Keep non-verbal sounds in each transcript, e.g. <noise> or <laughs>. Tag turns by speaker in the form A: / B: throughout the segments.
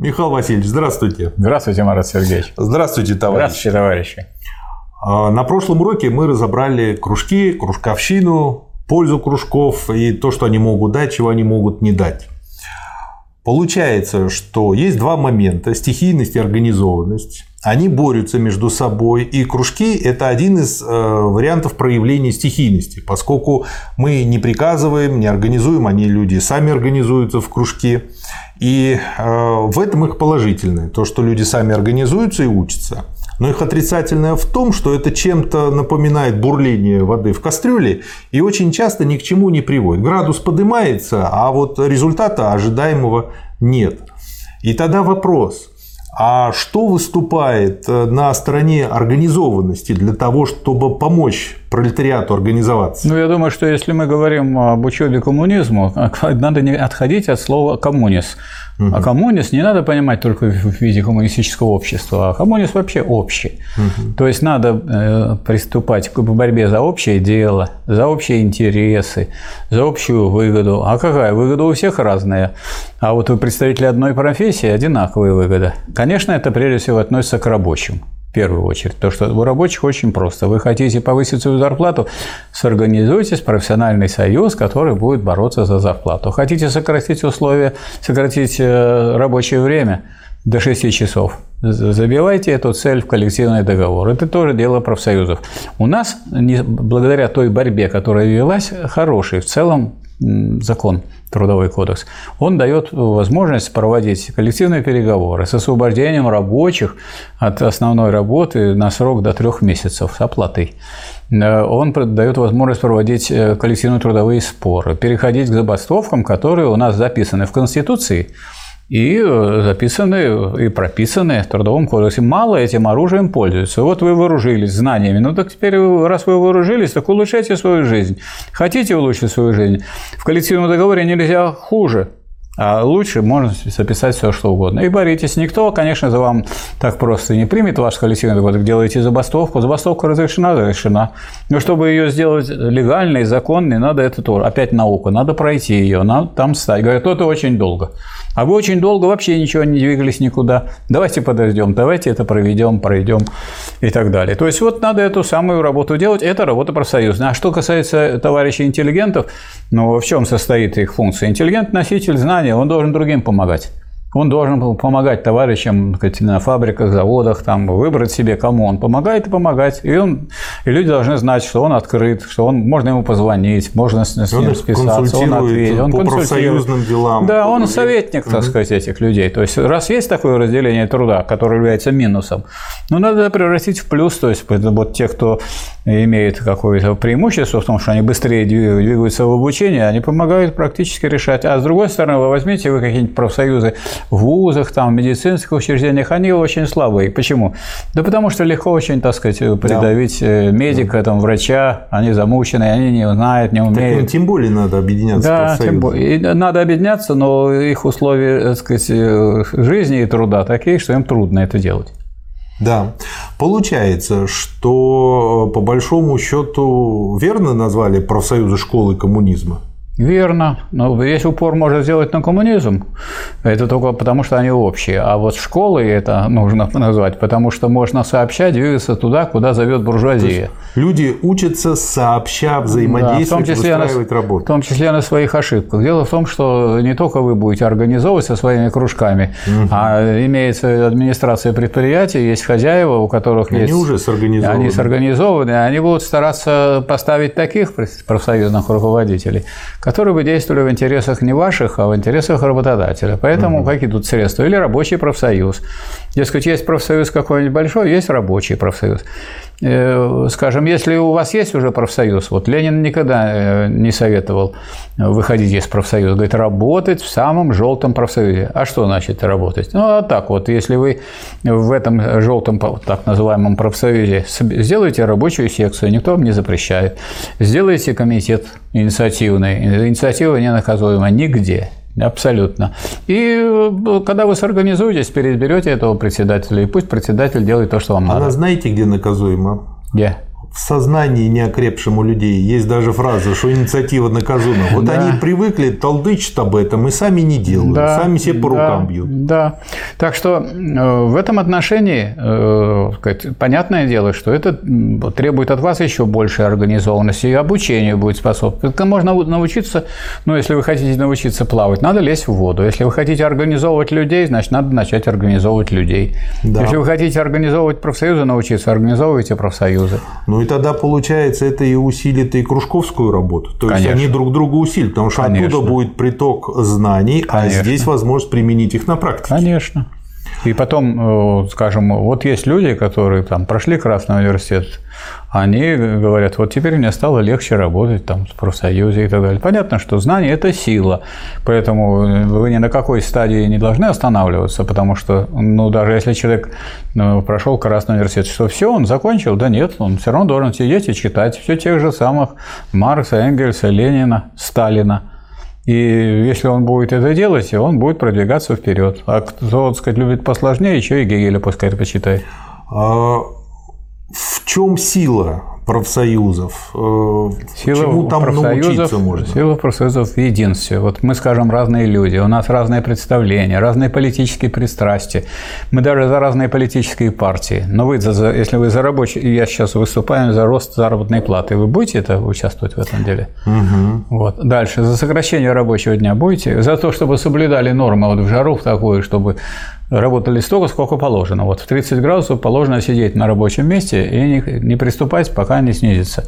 A: Михаил Васильевич, здравствуйте.
B: Здравствуйте, Марат Сергеевич.
A: Здравствуйте, товарищи.
B: Здравствуйте, товарищи.
A: А, на прошлом уроке мы разобрали кружки, кружковщину, пользу кружков и то, что они могут дать, чего они могут не дать. Получается, что есть два момента – стихийность и организованность. Они борются между собой, и кружки – это один из э, вариантов проявления стихийности, поскольку мы не приказываем, не организуем, они люди сами организуются в кружке. И э, в этом их положительное, то, что люди сами организуются и учатся. Но их отрицательное в том, что это чем-то напоминает бурление воды в кастрюле и очень часто ни к чему не приводит. Градус поднимается, а вот результата ожидаемого нет. И тогда вопрос, а что выступает э, на стороне организованности для того, чтобы помочь пролетариату организоваться?
B: Ну, я думаю, что если мы говорим об учебе коммунизму, <laughs> надо не отходить от слова коммунизм. Угу. А коммунист не надо понимать только в виде коммунистического общества, а коммунист вообще общий. Угу. То есть надо э, приступать к борьбе за общее дело, за общие интересы, за общую выгоду. А какая выгода у всех разная? А вот у представителей одной профессии одинаковая выгода. Конечно, это прежде всего относится к рабочим в первую очередь. То, что у рабочих очень просто. Вы хотите повысить свою зарплату, сорганизуйтесь профессиональный союз, который будет бороться за зарплату. Хотите сократить условия, сократить э, рабочее время до 6 часов, забивайте эту цель в коллективный договор. Это тоже дело профсоюзов. У нас, благодаря той борьбе, которая велась, хороший в целом закон, трудовой кодекс, он дает возможность проводить коллективные переговоры с освобождением рабочих от основной работы на срок до трех месяцев с оплатой. Э, он дает возможность проводить э, коллективные трудовые споры, переходить к забастовкам, которые у нас записаны в Конституции, и э, записаны и прописаны в Трудовом кодексе. Мало этим оружием пользуются. Вот вы вооружились знаниями, ну так теперь, раз вы вооружились, так улучшайте свою жизнь. Хотите улучшить свою жизнь? В коллективном договоре нельзя хуже. А лучше можно записать все, что угодно. И боритесь. Никто, конечно, за вам так просто не примет ваш коллективный договор. Делаете забастовку. Забастовка разрешена, разрешена. Но чтобы ее сделать легальной, законной, надо это тоже. Опять наука. Надо пройти ее, надо там стать. Говорят, это очень долго. А вы очень долго вообще ничего не двигались никуда. Давайте подождем, давайте это проведем, пройдем и так далее. То есть вот надо эту самую работу делать. Это работа профсоюзная. А что касается товарищей интеллигентов, ну в чем состоит их функция? Интеллигент – носитель знаний, он должен другим помогать. Он должен помогать товарищам сказать, на фабриках, заводах, там, выбрать себе, кому он помогает и помогать. И, он, и люди должны знать, что он открыт, что он, можно ему позвонить, можно с, с ним списаться, он ответит. Он
A: по профсоюзным делам.
B: Да, он советник, так сказать, этих людей. То есть, раз есть такое разделение труда, которое является минусом, ну, надо превратить в плюс. То есть, вот те, кто имеет какое-то преимущество в том, что они быстрее двигаются в обучении, они помогают практически решать. А с другой стороны, вы возьмите вы какие-нибудь профсоюзы, в вузах, там, в медицинских учреждениях, они очень слабые. Почему? Да потому что легко очень, так сказать, придавить да. Медика, там, врача, они замученные, они не знают, не умеют. Так,
A: ну, тем более надо объединяться
B: да, тем более. Надо объединяться, но их условия, так сказать, э, жизни и труда такие, что им трудно это делать.
A: Да. Получается, что э, по большому счету верно назвали профсоюзы школы коммунизма?
B: Верно. Но весь упор можно сделать на коммунизм. Это только потому, что они общие. А вот школы это нужно <laughs> назвать, потому что можно сообща двигаться туда, куда зовет буржуазия.
A: Люди учатся сообща взаимодействовать, да, в том числе
B: выстраивать
A: на, работу.
B: В том числе на своих ошибках. Дело в том, что не только вы будете организовывать со своими кружками, угу. а имеется администрация предприятий, есть хозяева, у которых
A: они
B: есть...
A: Они уже сорганизованы.
B: Они сорганизованы, они будут стараться поставить таких профсоюзных руководителей, которые бы действовали в интересах не ваших, а в интересах работодателя. Поэтому угу. какие тут средства? Или рабочий профсоюз. Дескать, есть профсоюз какой-нибудь большой, есть рабочий профсоюз. Э, скажем, если у вас есть уже профсоюз, вот Ленин никогда э, не советовал выходить из профсоюза, говорит, работать в самом желтом профсоюзе. А что значит работать? Ну, а так вот, если вы в этом желтом, так называемом профсоюзе сделаете рабочую секцию, никто вам не запрещает, сделаете комитет инициативный, инициатива не наказуема нигде, Абсолютно. И э, когда вы сорганизуетесь, переизберете этого председателя, и пусть председатель делает то, что вам
A: Она
B: надо.
A: знаете, где наказуема?
B: Где?
A: В сознании неокрепшем у людей есть даже фраза, что инициатива наказуема. Вот
B: Да.
A: они привыкли толдычат об этом и сами не делают,
B: Да,
A: сами себе по
B: да,
A: рукам бьют.
B: Да. Так что э, в этом отношении э, сказать, понятное дело, что это требует от вас еще большей организованности и обучению будет способствовать. Это можно нау- научиться, ну, если вы хотите научиться плавать, надо лезть в воду. Если вы хотите организовывать людей, значит, надо начать организовывать людей.
A: Да.
B: Если вы хотите организовывать профсоюзы, научиться, организовывайте профсоюзы.
A: Ну и тогда получается это и усилит и кружковскую работу. То есть
B: Конечно.
A: они друг друга усилят, потому что
B: Конечно.
A: оттуда будет приток знаний,
B: Конечно.
A: а здесь возможность применить их на практике.
B: Конечно. И потом, э, скажем, вот есть люди, которые там прошли Красный университет, они говорят, вот теперь мне стало легче работать там в профсоюзе и так далее. Понятно, что знание – это сила, поэтому вы ни на какой стадии не должны останавливаться, потому что, ну, даже если человек ну, прошел Красный университет, что все, он закончил, да нет, он все равно должен сидеть и читать все тех же самых Маркса, Энгельса, Ленина, Сталина. И если он будет это делать, он будет продвигаться вперед. А кто, так сказать, любит посложнее, еще и Гегеля пускай почитает.
A: А в чем сила профсоюзов? Э, Чему там
B: профсоюзов-
A: научиться можно?
B: Сила профсоюзов в единстве. Вот мы, скажем, разные люди, у нас разные представления, разные политические пристрастия. Мы даже за разные политические партии. Но вы, за- если вы за рабочий, я сейчас выступаю за рост заработной платы, вы будете это участвовать в этом деле?
A: Мгм.
B: Вот. Дальше. За сокращение рабочего дня будете? За то, чтобы соблюдали нормы вот в жару в такую, чтобы работали столько, сколько положено. Вот в 30 градусов положено сидеть на рабочем месте и не, приступать, пока не снизится.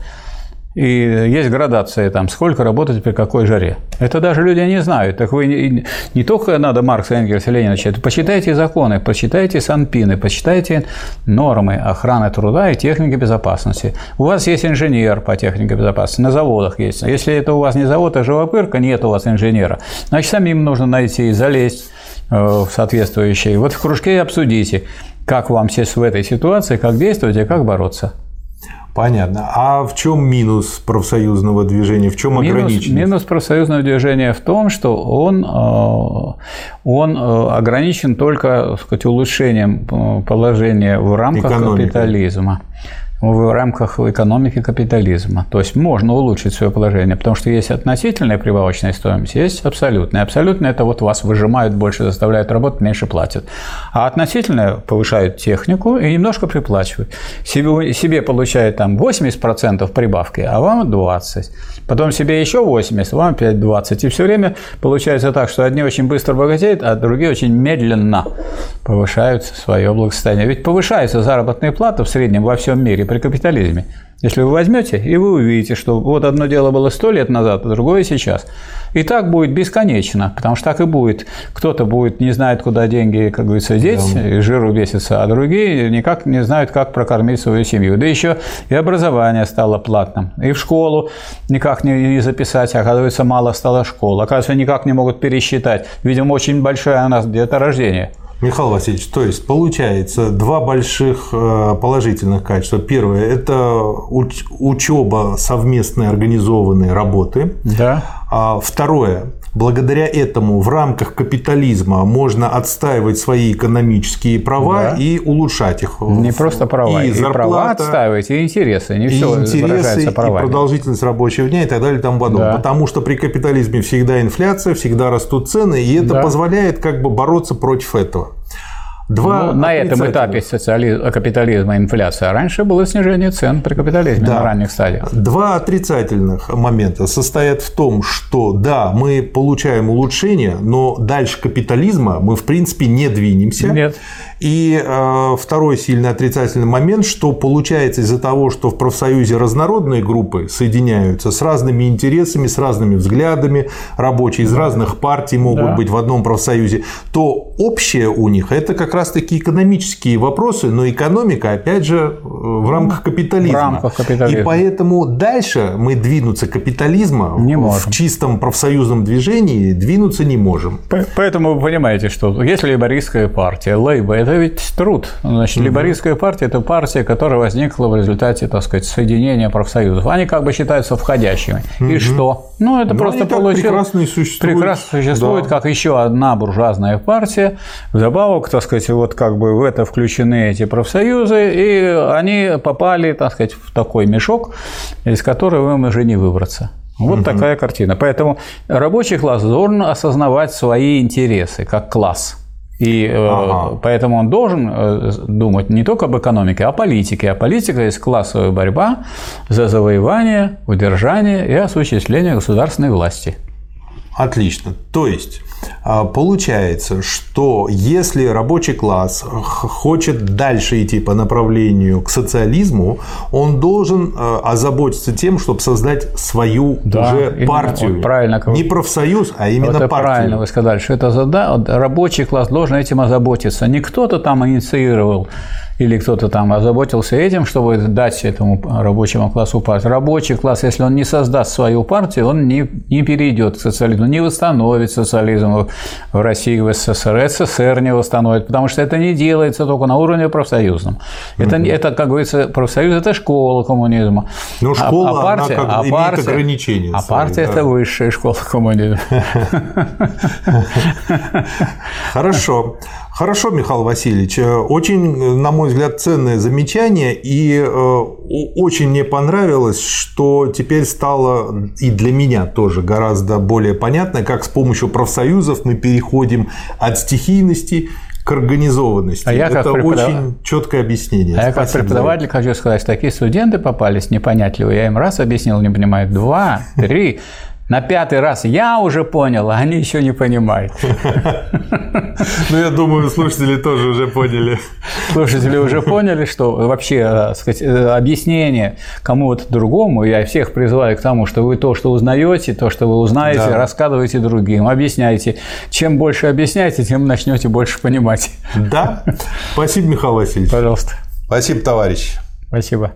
B: И есть градация там, сколько работать при какой жаре. Это даже люди не знают. Так вы не, не только надо Маркса, Энгельса, Ленина читать, почитайте законы, почитайте санпины, почитайте нормы охраны труда и техники безопасности. У вас есть инженер по технике безопасности, на заводах есть. Если это у вас не завод, а живопырка, нет у вас инженера. Значит, самим нужно найти и залезть э, в соответствующие. Вот в кружке обсудите, как вам сесть в этой ситуации, как действовать и как бороться.
A: Понятно. А в чем минус профсоюзного движения? В чем
B: Минус,
A: ограниченность?
B: минус профсоюзного движения в том, что он, э, он э, ограничен только так сказать, улучшением э, положения в рамках
A: Экономики.
B: капитализма. В рамках экономики капитализма. То есть можно улучшить свое положение, потому что есть относительная прибавочная стоимость, есть абсолютная. Абсолютная – это вот вас выжимают больше, заставляют работать, меньше платят. А относительная повышают технику и немножко приплачивают. Себе, себе получает там 80% прибавки, а вам 20%. Потом себе еще 80%, вам опять 20%. И все время получается так, что одни очень быстро богатеют, а другие очень медленно повышают свое благосостояние. Ведь повышается заработная плата в среднем во всем мире при капитализме. Если вы возьмете, и вы увидите, что вот одно дело было сто лет назад, а другое сейчас. И так будет бесконечно, потому что так и будет. Кто-то будет не знает, куда деньги, как говорится, деть, и жиру бесится, а другие никак не знают, как прокормить свою семью. Да еще и образование стало платным. И в школу никак не не записать, оказывается, мало стало школ. Оказывается, никак не могут пересчитать. Видимо, очень большая у нас где-то рождение.
A: Михаил Васильевич, то есть получается два больших э, положительных качества. Первое – это уч- учеба совместной организованной работы.
B: Да.
A: А второе – благодаря этому в рамках капитализма можно отстаивать свои экономические права
B: Да.
A: и улучшать их.
B: Не просто права,
A: И,
B: и, права
A: зарплата,
B: отстаивать, и интересы. Не
A: и
B: все
A: интересы, и продолжительность рабочего дня и так далее и тому подобное.
B: Да.
A: Потому что при капитализме всегда инфляция, всегда растут цены, и это
B: Да.
A: позволяет как бы бороться против этого. Два
B: Ну, на этом этапе капитализма инфляция. А раньше было снижение цен при капитализме
A: Да.
B: на ранних стадиях.
A: Два отрицательных момента состоят в том, что да, мы получаем улучшение, но дальше капитализма мы в принципе не двинемся.
B: Нет.
A: И э, второй сильный отрицательный момент, что получается из-за того, что в профсоюзе разнородные группы соединяются с разными интересами, с разными взглядами, рабочие из разных партий могут
B: Да.
A: быть в одном профсоюзе, то общее у них это как раз-таки экономические вопросы, но экономика, опять же, э, в рамках капитализма.
B: В рамках капитализма.
A: И поэтому дальше мы двинуться капитализма
B: Не
A: в
B: можем.
A: чистом профсоюзном движении двинуться не можем.
B: Поэтому вы понимаете, что если лейбористская партия, лейба – это ведь труд. Значит, лейбористская партия – это партия, которая возникла в результате, так сказать, соединения профсоюзов. Они как бы считаются входящими. И что? Ну, это
A: Ну,
B: просто получилось.
A: прекрасно и существуют.
B: Прекрасно существует,
A: Да.
B: как еще одна буржуазная партия. Вдобавок, так сказать, сказать, вот как бы в это включены эти профсоюзы, и они попали, так сказать, в такой мешок, из которого им уже не выбраться. Вот угу. такая картина. Поэтому рабочий класс должен осознавать свои интересы как класс. И э, ага. поэтому он должен э, думать не только об экономике, а о политике. А политика есть классовая борьба за завоевание, удержание и осуществление государственной власти.
A: Отлично. То есть а, получается, что если рабочий класс хочет дальше идти по направлению к социализму, он должен а, озаботиться тем, чтобы создать свою да, уже партию. Вот
B: правильно.
A: Не профсоюз, а именно вот партию.
B: Правильно вы сказали, что это зада... рабочий класс должен этим озаботиться. Не кто-то там инициировал или кто-то там озаботился этим, чтобы дать этому рабочему классу партию. Рабочий класс, если он не создаст свою партию, он не, не перейдет к социализму, не восстановит социализм в России, в СССР, СССР не восстановит, потому что это не делается только на уровне профсоюзном. Это, угу. это как говорится, профсоюз – это школа коммунизма.
A: Но школа, а, а партия, она как а имеет партия, ограничения.
B: А свои, партия да. – это высшая школа коммунизма. <laughs>
A: Хорошо. Хорошо, Михаил Васильевич. Очень, на мой взгляд, ценное замечание. И э, очень мне понравилось, что теперь стало и для меня тоже гораздо более понятно, как с помощью профсоюзов мы переходим от стихийности к организованности. А я как Это преподав... очень четкое объяснение.
B: А я как преподаватель хочу сказать, что такие студенты попались непонятливые. Я им раз объяснил, не понимают, два, три. На пятый раз я уже понял, а они еще не понимают. <laughs>
A: Ну, я думаю, слушатели тоже уже поняли.
B: Слушатели уже поняли, что вообще э, сказать, э, объяснение кому-то другому, я всех призываю к тому, что вы то, что узнаете, то, что вы узнаете, да. рассказывайте другим, объясняйте. Чем больше объясняете, тем начнете больше понимать.
A: Да. Спасибо, Михаил Васильевич.
B: Пожалуйста.
A: Спасибо, товарищ.
B: Спасибо.